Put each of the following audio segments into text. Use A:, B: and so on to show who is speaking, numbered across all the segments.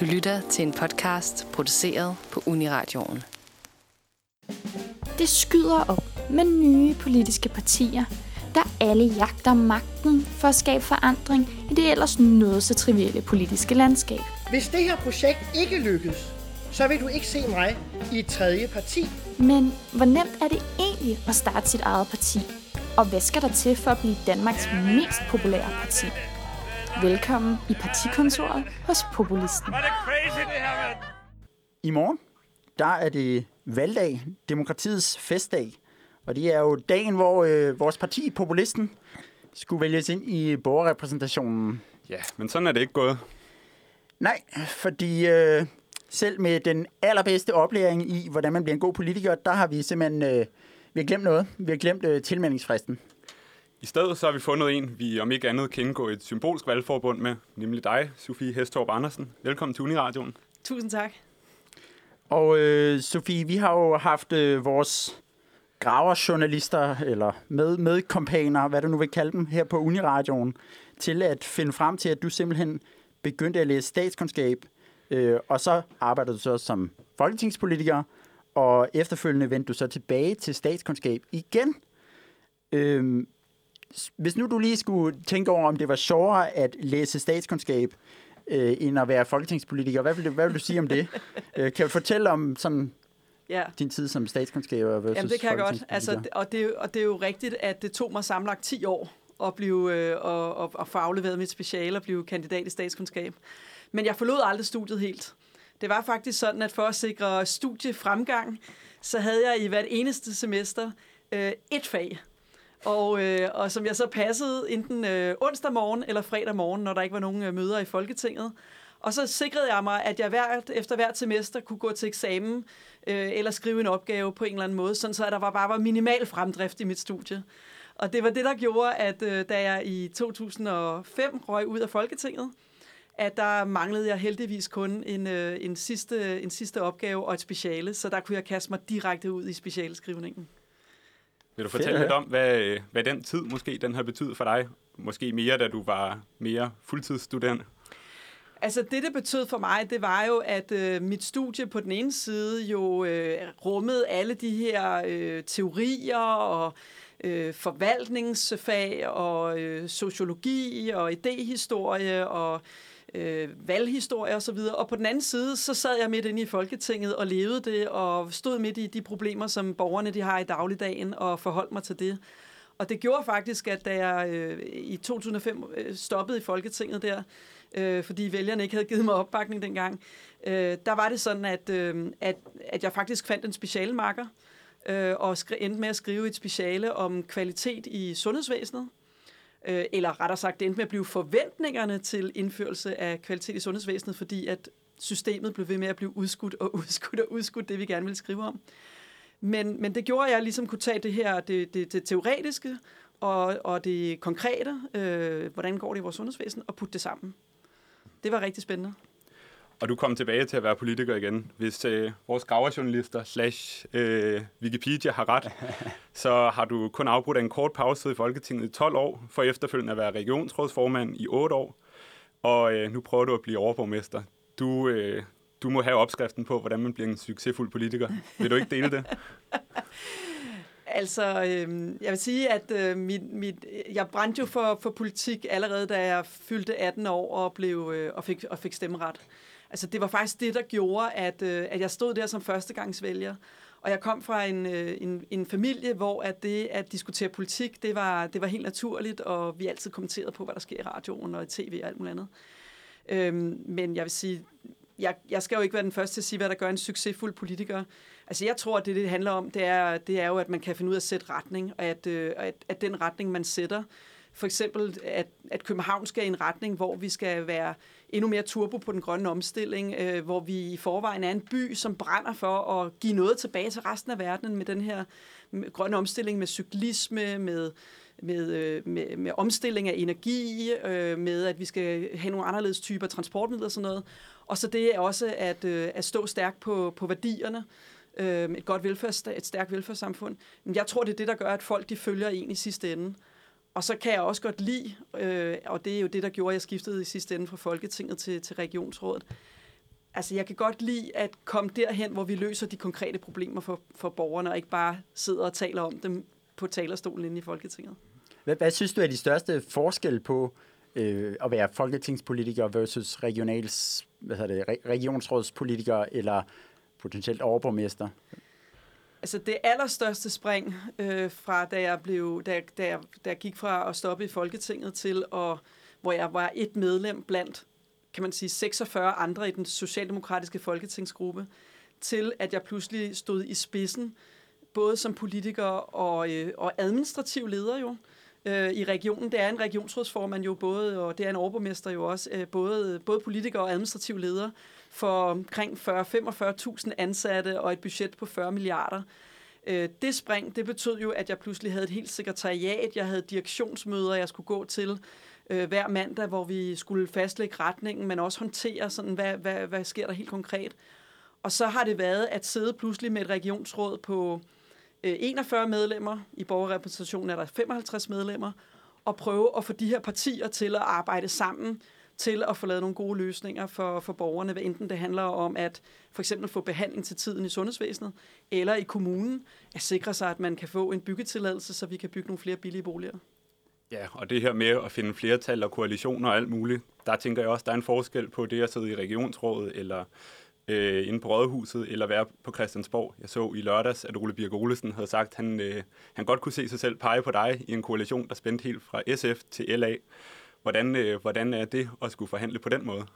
A: Du lytter til en podcast produceret på Uniradioen.
B: Det skyder op med nye politiske partier, der alle jagter magten for at skabe forandring i det ellers noget så trivielle politiske landskab.
C: Hvis det her projekt ikke lykkes, så vil du ikke se mig i et tredje parti.
B: Men hvor nemt er det egentlig at starte sit eget parti? Og hvad skal der til for at blive Danmarks mest populære parti? Velkommen i partikontoret hos Populisten.
D: I morgen, der er det valgdag, demokratiets festdag. Og det er jo dagen, hvor øh, vores parti, Populisten, skulle vælges ind i borgerrepræsentationen.
E: Ja, men sådan er det ikke gået.
D: Nej, fordi øh, selv med den allerbedste oplæring i, hvordan man bliver en god politiker, der har vi simpelthen øh, vi har glemt noget. Vi har glemt øh, tilmeldingsfristen.
E: I stedet så har vi fundet en, vi om ikke andet kan indgå et symbolsk valgforbund med, nemlig dig, Sofie Hestorp Andersen. Velkommen til Uniradioen.
F: Tusind tak.
D: Og øh, Sofie, vi har jo haft øh, vores graverjournalister, eller med, medkompaner, hvad du nu vil kalde dem, her på Uniradioen, til at finde frem til, at du simpelthen begyndte at læse statskundskab, øh, og så arbejdede du så som folketingspolitiker, og efterfølgende vendte du så tilbage til statskundskab igen. Øh, hvis nu du lige skulle tænke over, om det var sjovere at læse statskundskab, øh, end at være folketingspolitiker, hvad vil, du, hvad vil du sige om det? øh, kan du fortælle om sådan
F: Ja.
D: din tid som statskundskaber versus
F: Jamen, det kan jeg godt. Altså, og, det, er jo- og det er jo rigtigt, at det tog mig sammenlagt 10 år at blive øh, og, og, og få afleveret mit speciale og blive kandidat i statskundskab. Men jeg forlod aldrig studiet helt. Det var faktisk sådan, at for at sikre studiefremgang, så havde jeg i hvert eneste semester øh, et fag. Og, øh, og som jeg så passede enten øh, onsdag morgen eller fredag morgen, når der ikke var nogen øh, møder i Folketinget. Og så sikrede jeg mig, at jeg hvert, efter hvert semester kunne gå til eksamen øh, eller skrive en opgave på en eller anden måde, sådan så der var bare var minimal fremdrift i mit studie. Og det var det, der gjorde, at øh, da jeg i 2005 røg ud af Folketinget, at der manglede jeg heldigvis kun en, øh, en, sidste, en sidste opgave og et speciale, så der kunne jeg kaste mig direkte ud i specialeskrivningen.
E: Vil du
D: Fedt
E: fortælle
D: at
E: lidt om, hvad, øh, hvad den tid måske den har betydet for dig? Måske mere, da du var mere fuldtidsstuderende.
F: Altså det, det betød for mig, det var jo, at øh, mit studie på den ene side jo øh, rummede alle de her øh, teorier og øh, forvaltningsfag og øh, sociologi og idehistorie og øh, Øh, valghistorie osv. Og, og på den anden side, så sad jeg midt inde i Folketinget og levede det og stod midt i de problemer, som borgerne de har i dagligdagen og forholdt mig til det. Og det gjorde faktisk, at da jeg øh, i 2005 øh, stoppede i Folketinget der, øh, fordi vælgerne ikke havde givet mig opbakning dengang, øh, der var det sådan, at, øh, at, at jeg faktisk fandt en specialmarker, øh, og skri- endte med at skrive et speciale om kvalitet i sundhedsvæsenet. Øh, eller rettere sagt, det endte med at blive forventningerne til indførelse af kvalitet i sundhedsvæsenet, fordi at systemet blev ved med at blive udskudt og udskudt og udskudt, det vi gerne ville skrive om. Men, men det gjorde, at jeg ligesom kunne tage det her, det, det, det teoretiske og, og det konkrete, øh, hvordan går det i vores sundhedsvæsen, og putte det sammen. Det var rigtig spændende.
E: Og du kom tilbage til at være politiker igen. Hvis øh, vores graverjournalister slash øh, Wikipedia har ret, så har du kun afbrudt en kort pause i Folketinget i 12 år, for efterfølgende at være regionsrådsformand i 8 år. Og øh, nu prøver du at blive overborgmester. Du, øh, du må have opskriften på, hvordan man bliver en succesfuld politiker. Vil du ikke dele det?
F: Altså, øh, jeg vil sige, at øh, mit, mit, jeg brændte jo for, for politik allerede, da jeg fyldte 18 år og, blev, øh, og, fik, og fik stemmeret. Altså, det var faktisk det, der gjorde, at, øh, at jeg stod der som førstegangsvælger. Og jeg kom fra en, øh, en, en familie, hvor at det at diskutere politik, det var, det var helt naturligt, og vi altid kommenterede på, hvad der sker i radioen og i tv og alt muligt andet. Øhm, men jeg vil sige, jeg, jeg skal jo ikke være den første til at sige, hvad der gør en succesfuld politiker. Altså jeg tror, at det, det handler om, det er, det er jo, at man kan finde ud af at sætte retning, og at, øh, at, at den retning, man sætter, for eksempel, at, at København skal i en retning, hvor vi skal være endnu mere turbo på den grønne omstilling, øh, hvor vi i forvejen er en by, som brænder for at give noget tilbage til resten af verden med den her grønne omstilling, med cyklisme, med, med, øh, med, med omstilling af energi, øh, med at vi skal have nogle anderledes typer transportmidler og sådan noget. Og så det er også at, øh, at stå stærkt på, på værdierne, øh, et godt velfærds, et stærkt velfærdssamfund. Men jeg tror, det er det, der gør, at folk de følger en i sidste ende. Og så kan jeg også godt lide, øh, og det er jo det, der gjorde, at jeg skiftede i sidste ende fra Folketinget til, til regionsrådet, altså jeg kan godt lide at komme derhen, hvor vi løser de konkrete problemer for, for borgerne, og ikke bare sidder og taler om dem på talerstolen inde i Folketinget.
D: Hvad, hvad synes du er de største forskelle på øh, at være folketingspolitiker versus regionals, hvad hedder det, regionsrådspolitiker eller potentielt overborgmester?
F: Altså det allerstørste spring øh, fra da jeg blev da, da, jeg, da jeg gik fra at stoppe i Folketinget til at hvor jeg var et medlem blandt kan man sige 46 andre i den socialdemokratiske folketingsgruppe til at jeg pludselig stod i spidsen både som politiker og, øh, og administrativ leder jo øh, i regionen. Det er en regionsrådsformand jo både, og det er en overborgmester jo også, øh, både, både politiker og administrativ leder for omkring 40-45.000 ansatte og et budget på 40 milliarder. Øh, det spring, det betød jo, at jeg pludselig havde et helt sekretariat, jeg havde direktionsmøder, jeg skulle gå til øh, hver mandag, hvor vi skulle fastlægge retningen, men også håndtere, sådan, hvad, hvad, hvad sker der helt konkret. Og så har det været at sidde pludselig med et regionsråd på øh, 41 medlemmer, i borgerrepræsentationen er der 55 medlemmer, og prøve at få de her partier til at arbejde sammen til at få lavet nogle gode løsninger for, for borgerne, hvad enten det handler om at for eksempel få behandling til tiden i sundhedsvæsenet, eller i kommunen at sikre sig, at man kan få en byggetilladelse, så vi kan bygge nogle flere billige boliger.
E: Ja, og det her med at finde flertal og koalitioner og alt muligt, der tænker jeg også, der er en forskel på det at sidde i regionsrådet eller øh, inde på Rådhuset eller være på Christiansborg. Jeg så i lørdags, at Ole Birk Olesen havde sagt, at han, øh, han godt kunne se sig selv pege på dig i en koalition, der spændte helt fra SF til LA. Hvordan, øh, hvordan er det at skulle forhandle på den måde?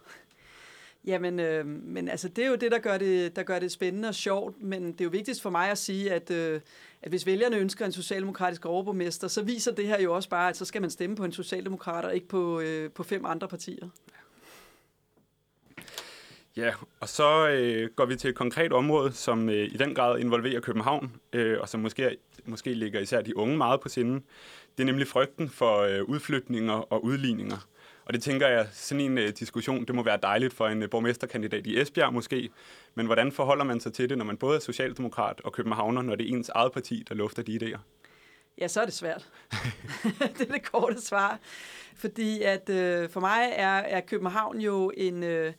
F: Jamen, øh, men altså, det er jo det, der gør det, der gør det spændende og sjovt, men det er jo vigtigst for mig at sige, at, øh, at hvis vælgerne ønsker en socialdemokratisk overborgmester, så viser det her jo også bare, at så skal man stemme på en socialdemokrat og ikke på, øh, på fem andre partier.
E: Ja, og så øh, går vi til et konkret område, som øh, i den grad involverer København, øh, og som måske, måske ligger især de unge meget på sinden. Det er nemlig frygten for øh, udflytninger og udligninger. Og det tænker jeg, sådan en øh, diskussion, det må være dejligt for en øh, borgmesterkandidat i Esbjerg måske. Men hvordan forholder man sig til det, når man både er socialdemokrat og københavner, når det er ens eget parti, der lufter de idéer?
F: Ja, så er det svært. det er det korte svar. Fordi at øh, for mig er, er København jo en... Øh,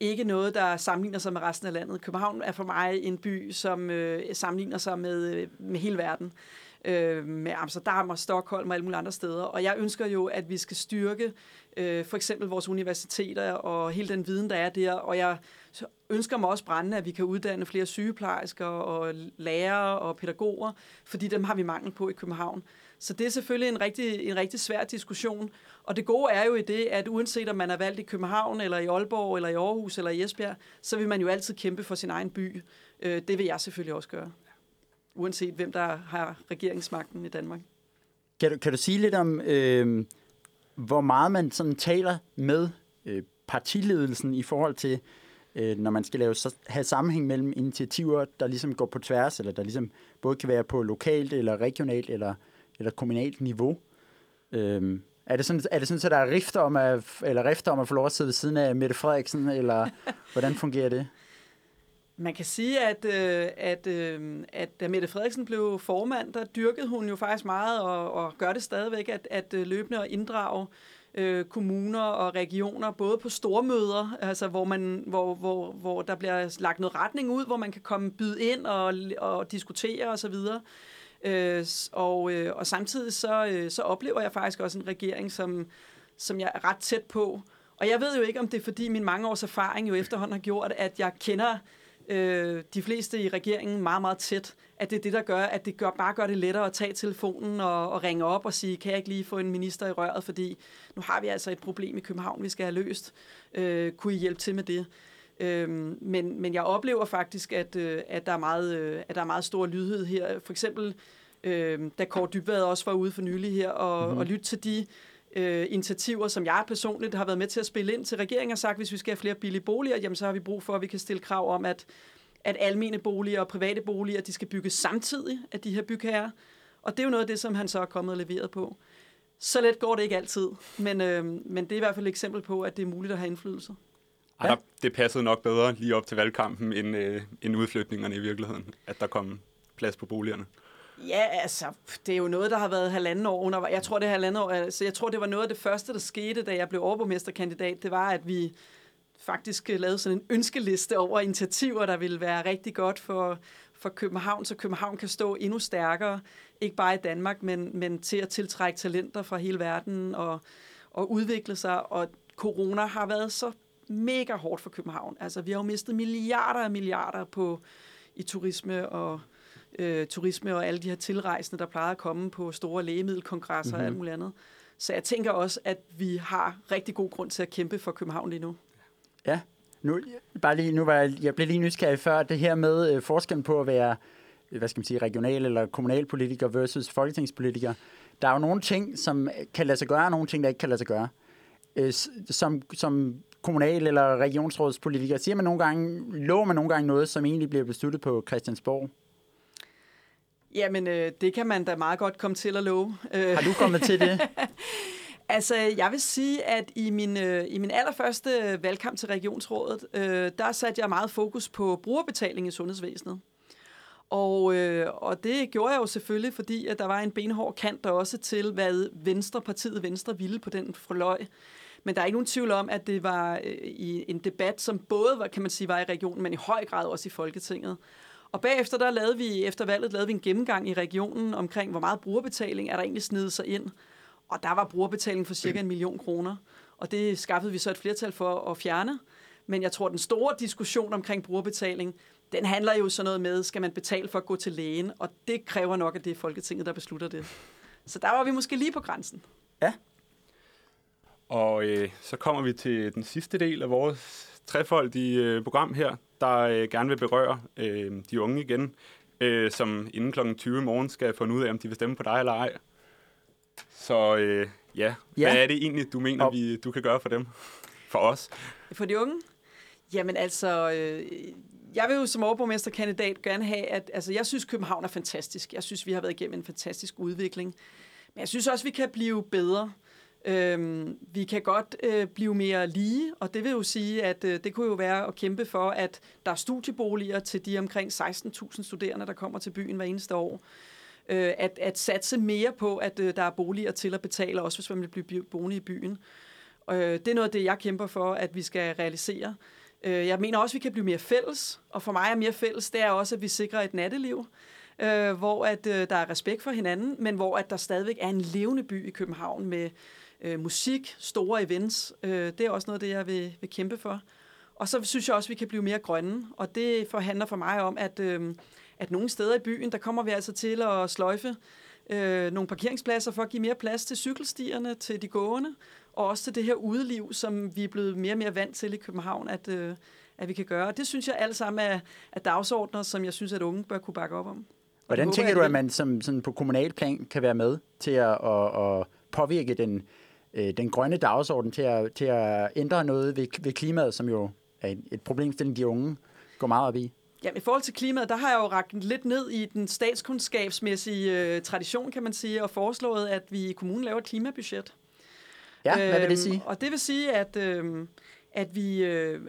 F: ikke noget, der sammenligner sig med resten af landet. København er for mig en by, som øh, sammenligner sig med, øh, med hele verden øh, med Amsterdam og Stockholm og alle mulige andre steder. Og jeg ønsker jo, at vi skal styrke øh, for eksempel vores universiteter og hele den viden, der er der. Og jeg ønsker mig også brændende, at vi kan uddanne flere sygeplejersker og lærere og pædagoger, fordi dem har vi mangel på i København. Så det er selvfølgelig en rigtig, en rigtig svær diskussion. Og det gode er jo i det, at uanset om man er valgt i København, eller i Aalborg, eller i Aarhus, eller i Esbjerg, så vil man jo altid kæmpe for sin egen by. Øh, det vil jeg selvfølgelig også gøre uanset hvem der har regeringsmagten i Danmark.
D: Kan du, kan du sige lidt om, øh, hvor meget man sådan taler med øh, partiledelsen i forhold til, øh, når man skal lave, så, have sammenhæng mellem initiativer, der ligesom går på tværs, eller der ligesom både kan være på lokalt, eller regionalt, eller, eller kommunalt niveau? Øh, er det sådan, er det sådan, at der er rifter om at, eller rifter om at få lov at sidde ved siden af Mette Frederiksen, eller hvordan fungerer det?
F: Man kan sige, at, øh, at, øh, at da Mette Frederiksen blev formand, der dyrkede hun jo faktisk meget, og, og gør det stadigvæk, at, at øh, løbende og inddrage øh, kommuner og regioner, både på stormøder, altså hvor, man, hvor, hvor, hvor der bliver lagt noget retning ud, hvor man kan komme byde ind og, og diskutere osv., øh, og, øh, og samtidig så, øh, så oplever jeg faktisk også en regering, som, som jeg er ret tæt på. Og jeg ved jo ikke, om det er fordi min mange års erfaring jo efterhånden har gjort, at jeg kender øh, de fleste i regeringen meget, meget tæt, at det er det, der gør, at det gør, bare gør det lettere at tage telefonen og, og ringe op og sige, kan jeg ikke lige få en minister i røret, fordi nu har vi altså et problem i København, vi skal have løst. Øh, kunne I hjælpe til med det? Øh, men, men jeg oplever faktisk, at, øh, at, der er meget, øh, at der er meget stor lydhed her. For eksempel, øh, da Kåre Dybvad også var ude for nylig her, og, mm-hmm. og lytte til de øh, initiativer, som jeg personligt har været med til at spille ind til regeringen og sagt, hvis vi skal have flere billige boliger, jamen så har vi brug for, at vi kan stille krav om, at, at almene boliger og private boliger, de skal bygges samtidig af de her bygherrer. Og det er jo noget af det, som han så er kommet og leveret på. Så let går det ikke altid, men, øh, men det er i hvert fald et eksempel på, at det er muligt at have indflydelse.
E: Ja. Ej, det passede nok bedre lige op til valgkampen, end, øh, end udflytningerne i virkeligheden, at der kom plads på boligerne.
F: Ja, altså, det er jo noget, der har været halvanden år under. Jeg tror, det er halvanden år. Altså, jeg tror, det var noget af det første, der skete, da jeg blev overborgmesterkandidat. Det var, at vi faktisk lavede sådan en ønskeliste over initiativer, der ville være rigtig godt for, for København, så København kan stå endnu stærkere, ikke bare i Danmark, men, men til at tiltrække talenter fra hele verden og, og udvikle sig. Og corona har været så mega hårdt for København. Altså, vi har jo mistet milliarder af milliarder på, i turisme og øh, turisme og alle de her tilrejsende, der plejer at komme på store lægemiddelkongresser mm-hmm. og alt muligt andet. Så jeg tænker også, at vi har rigtig god grund til at kæmpe for København lige nu.
D: Ja, nu, bare lige, nu var jeg, jeg blev lige nysgerrig før, det her med øh, forskellen på at være øh, hvad skal man sige, regional- eller kommunalpolitiker versus folketingspolitiker. Der er jo nogle ting, som kan lade sig gøre, og nogle ting, der ikke kan lade sig gøre. Øh, som, som kommunal- eller regionsrådspolitiker, siger man nogle gange, lover man nogle gange noget, som egentlig bliver besluttet på Christiansborg?
F: Jamen, øh, det kan man da meget godt komme til at love.
D: Har du kommet til det?
F: Altså, jeg vil sige, at i min, øh, i min allerførste valgkamp til regionsrådet, øh, der satte jeg meget fokus på brugerbetaling i sundhedsvæsenet. Og, øh, og det gjorde jeg jo selvfølgelig, fordi at der var en benhård kant der også til, hvad Venstre, partiet Venstre ville på den fløj. Men der er ikke nogen tvivl om, at det var øh, i en debat, som både var, kan man sige, var i regionen, men i høj grad også i Folketinget. Og bagefter der lavede vi, efter valget, lavede vi en gennemgang i regionen omkring, hvor meget brugerbetaling er der egentlig snedet sig ind. Og der var brugerbetaling for cirka en million kroner. Og det skaffede vi så et flertal for at fjerne. Men jeg tror, den store diskussion omkring brugerbetaling, den handler jo sådan noget med, skal man betale for at gå til lægen? Og det kræver nok, at det er Folketinget, der beslutter det. Så der var vi måske lige på grænsen.
D: Ja.
E: Og øh, så kommer vi til den sidste del af vores trefoldige øh, program her, der øh, gerne vil berøre øh, de unge igen, øh, som inden kl. 20 i morgen skal finde ud af, om de vil stemme på dig eller ej. Så øh, ja. ja, hvad er det egentlig, du mener, vi, du kan gøre for dem? For os?
F: For de unge? Jamen altså, øh, jeg vil jo som overborgmesterkandidat gerne have, at altså, jeg synes, København er fantastisk. Jeg synes, vi har været igennem en fantastisk udvikling. Men jeg synes også, vi kan blive bedre. Øhm, vi kan godt øh, blive mere lige, og det vil jo sige, at øh, det kunne jo være at kæmpe for, at der er studieboliger til de omkring 16.000 studerende, der kommer til byen hver eneste år øh, at, at satse mere på, at øh, der er boliger til at betale, også hvis man vil blive boende i byen. Øh, det er noget af det, jeg kæmper for, at vi skal realisere. Øh, jeg mener også, at vi kan blive mere fælles, og for mig er mere fælles, det er også, at vi sikrer et natteliv, øh, hvor at øh, der er respekt for hinanden, men hvor at der stadigvæk er en levende by i København med øh, musik, store events. Øh, det er også noget af det, jeg vil, vil kæmpe for. Og så synes jeg også, at vi kan blive mere grønne, og det forhandler for mig om, at øh, at nogle steder i byen, der kommer vi altså til at sløjfe øh, nogle parkeringspladser for at give mere plads til cykelstierne, til de gående, og også til det her udeliv, som vi er blevet mere og mere vant til i København, at, øh, at vi kan gøre. Og det synes jeg alt sammen er, er dagsordner, som jeg synes, at unge bør kunne bakke op om.
D: Hvordan håber, tænker du, at man som, sådan på kommunal plan kan være med til at, at, at påvirke den, øh, den grønne dagsorden til at, til at ændre noget ved, ved klimaet, som jo er et, et problemstilling, de unge går meget op i?
F: Ja, i forhold til klimaet, der har jeg jo ragt lidt ned i den statskundskabsmæssige øh, tradition, kan man sige, og foreslået, at vi i kommunen laver et klimabudget.
D: Ja, hvad vil det øhm, sige?
F: Øhm, og det vil sige, at... Øh, at vi øh,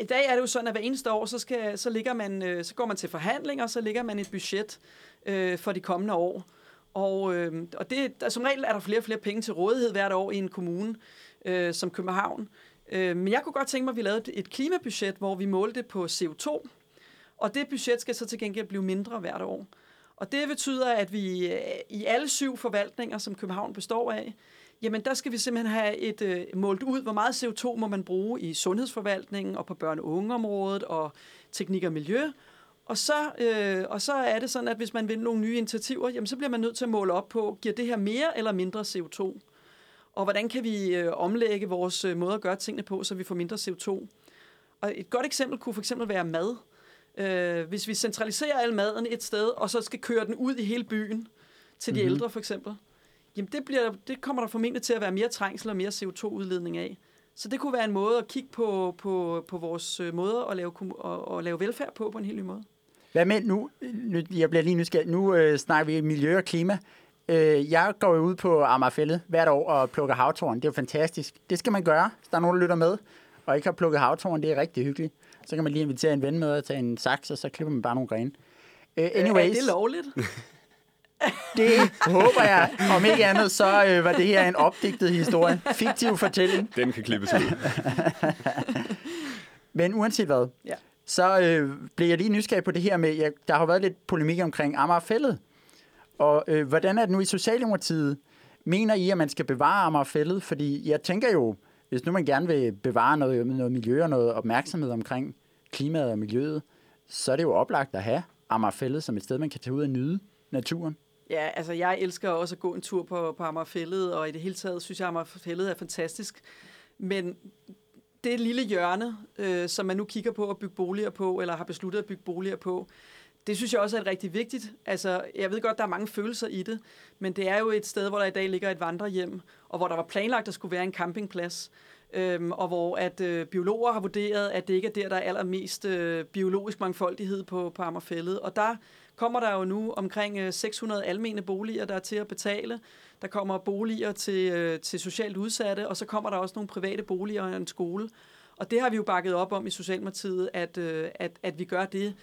F: i dag er det jo sådan at hver eneste år så skal så ligger man øh, så går man til forhandlinger så ligger man et budget øh, for de kommende år og øh, og det der, som regel er der flere og flere penge til rådighed hvert år i en kommune øh, som København øh, men jeg kunne godt tænke mig at vi lavede et, klimabudget hvor vi målte på CO2 og det budget skal så til gengæld blive mindre hvert år. Og det betyder, at vi øh, i alle syv forvaltninger, som København består af, jamen der skal vi simpelthen have et øh, målt ud, hvor meget CO2 må man bruge i sundhedsforvaltningen og på børne- og ungeområdet og teknik og miljø. Og så, øh, og så er det sådan, at hvis man vil nogle nye initiativer, jamen så bliver man nødt til at måle op på, giver det her mere eller mindre CO2? Og hvordan kan vi øh, omlægge vores øh, måde at gøre tingene på, så vi får mindre CO2? Og et godt eksempel kunne for eksempel være mad. Øh, hvis vi centraliserer al maden et sted, og så skal køre den ud i hele byen, til de mm-hmm. ældre for eksempel, jamen det, bliver, det kommer der formentlig til at være mere trængsel og mere CO2-udledning af. Så det kunne være en måde at kigge på, på, på vores øh, måde at lave, at, at lave velfærd på på en helt ny måde.
D: Hvad med nu? nu jeg bliver lige nysgerrig. Nu øh, snakker vi miljø og klima. Øh, jeg går jo ud på Amagerfællet hvert år og plukker havtorn. Det er jo fantastisk. Det skal man gøre, hvis der er nogen, der lytter med og ikke har plukket havtorn. Det er rigtig hyggeligt. Så kan man lige invitere en ven med og tage en saks, og så klipper man bare nogle grene.
F: Uh, anyways, er det lovligt?
D: det håber jeg. Om ikke andet, så øh, var det her en opdigtet historie. Fiktiv fortælling.
E: Den kan klippes ud.
D: Men uanset hvad,
F: Ja
D: så øh, blev jeg lige nysgerrig på det her med, jeg, der har været lidt polemik omkring Amagerfællet. Og øh, hvordan er det nu i Socialdemokratiet? Mener I, at man skal bevare Amagerfællet? Fordi jeg tænker jo, hvis nu man gerne vil bevare noget, noget miljø og noget opmærksomhed omkring klimaet og miljøet, så er det jo oplagt at have Amagerfællet som et sted, man kan tage ud og nyde naturen.
F: Ja, altså jeg elsker også at gå en tur på, på Amagerfællet, og i det hele taget synes jeg, at Amagerfællet er fantastisk. Men det lille hjørne, øh, som man nu kigger på at bygge boliger på, eller har besluttet at bygge boliger på, det synes jeg også er rigtig vigtigt. Altså, jeg ved godt, der er mange følelser i det, men det er jo et sted, hvor der i dag ligger et vandrehjem, og hvor der var planlagt, at der skulle være en campingplads, øhm, og hvor at øh, biologer har vurderet, at det ikke er der, der er allermest øh, biologisk mangfoldighed på, på Ammerfællet. Og der kommer der jo nu omkring øh, 600 almene boliger, der er til at betale. Der kommer boliger til, øh, til socialt udsatte, og så kommer der også nogle private boliger og en skole. Og det har vi jo bakket op om i Socialdemokratiet, at, øh, at, at vi gør det.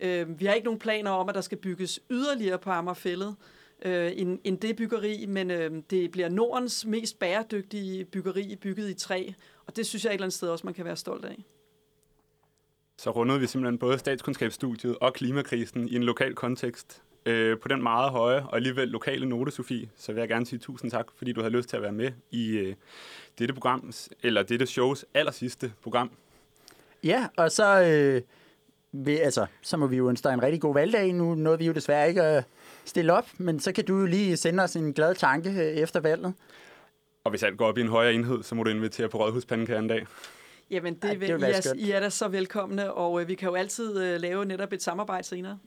F: Øh, vi har ikke nogen planer om, at der skal bygges yderligere på Ammerfællet øh, end, end det byggeri, men øh, det bliver Nordens mest bæredygtige byggeri bygget i træ, og det synes jeg et eller andet sted også, man kan være stolt af.
E: Så rundede vi simpelthen både statskundskabsstudiet og klimakrisen i en lokal kontekst. Øh, på den meget høje og alligevel lokale note, Sofie, så vil jeg gerne sige tusind tak, fordi du havde lyst til at være med i øh, dette programs, eller dette shows aller sidste program.
D: Ja, og så, øh, vil, altså, så må vi jo ønske dig en rigtig god valgdag. Nu nåede vi jo desværre ikke at stille op, men så kan du jo lige sende os en glad tanke øh, efter valget.
E: Og hvis alt går op i en højere enhed, så må du invitere på Rådhuspandekær en dag.
F: Jamen, det,
D: Ej, det
F: I, er,
D: skønt.
F: I er da så velkomne, og øh, vi kan jo altid øh, lave netop et samarbejde senere.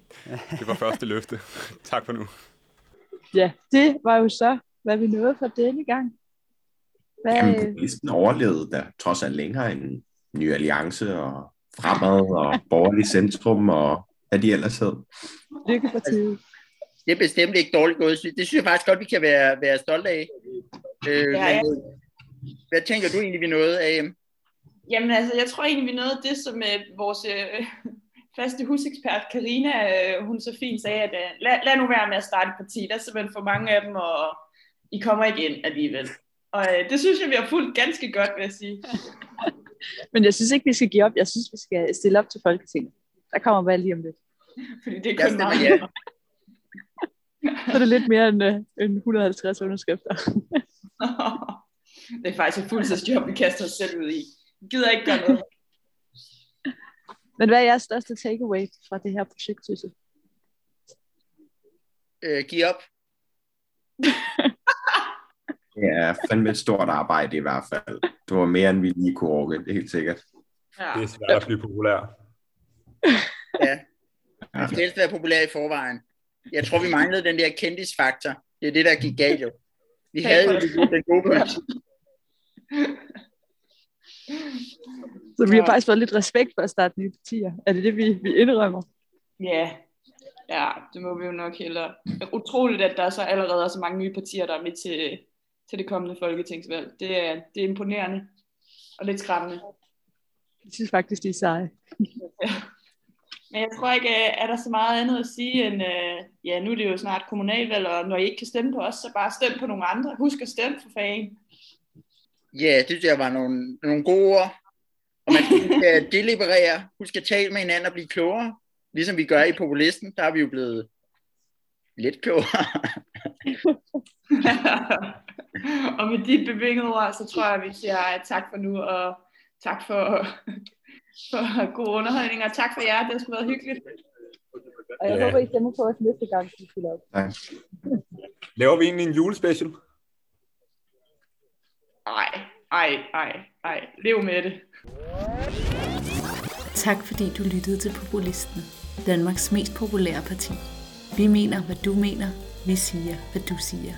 E: Det var første løfte. tak for nu.
G: Ja, det var jo så, hvad vi nåede for denne gang. Hvad,
H: Jamen, populisten overlevede der trods alt længere end Ny Alliance og Fremad og Borgerlig Centrum og hvad de ellers hed.
G: Lykkepartiet.
I: Det er bestemt ikke dårligt gået. Det synes jeg faktisk godt, vi kan være, være stolte af. Øh,
J: Ja, ja.
I: men, hvad tænker du egentlig, vi nåede af?
J: Jamen altså, jeg tror egentlig, vi nåede det, som øh, vores øh, faste husekspert Karina, øh, hun så fint sagde, at øh, lad, lad nu være med at starte parti. Der er simpelthen for mange af dem, og I kommer ikke ind alligevel. Og øh, det synes jeg, vi har fulgt ganske godt, vil jeg sige.
G: Men jeg synes ikke, vi skal give op. Jeg synes, vi skal stille op til Folketinget. Der kommer valg lige om lidt.
J: Fordi det er
I: Jeg
J: kun
I: stemmer
J: meget.
I: ja.
G: Så er det lidt mere end, øh, end 150 underskrifter.
J: det er faktisk et fuldtidsjob, vi kaster os selv ud i. Vi gider ikke gøre noget.
G: Men hvad er jeres største takeaway fra det her projekt, synes I?
I: Øh, giv op.
H: Det er fandme et stort arbejde i hvert fald. Det var mere, end vi lige kunne orke, det er helt sikkert.
J: Ja.
E: Det er svært at blive populær.
I: Ja. Vi skal helst være populær i forvejen. Jeg tror, vi manglede den der kendisfaktor. Det er det, der gik galt jo. Vi havde jo det- den gode politik.
G: Så vi har faktisk fået lidt respekt for at starte nye partier. Er det det, vi, vi indrømmer?
J: Ja, ja, det må vi jo nok hellere. Utroligt, at der så allerede er så mange nye partier, der er med til, til det kommende folketingsvalg. Det er, det er imponerende og lidt skræmmende.
G: Jeg synes faktisk, de er seje.
J: Men jeg tror ikke, øh, er der så meget andet at sige end, øh, ja, nu er det jo snart kommunalvalg, og når I ikke kan stemme på os, så bare stem på nogle andre. Husk at stemme for fanden.
I: Ja, det synes jeg var nogle, nogle gode ord. Og man skal deliberere, husk at tale med hinanden og blive klogere. Ligesom vi gør i populisten, der er vi jo blevet lidt klogere.
J: og med de bevingede ord, så tror jeg, vi siger tak for nu, og tak for, for god underholdning, og tak for jer. Det har sgu været hyggeligt.
G: Og jeg
E: Ja.
G: håber, I stemmer på os næste gang, vi stiller op.
H: Tak.
E: Laver vi egentlig en julespecial?
J: Ej, ej, ej, ej. Lev med det.
K: Tak fordi du lyttede til Populisten, Danmarks mest populære parti. Vi mener, hvad du mener. Vi siger, hvad du siger.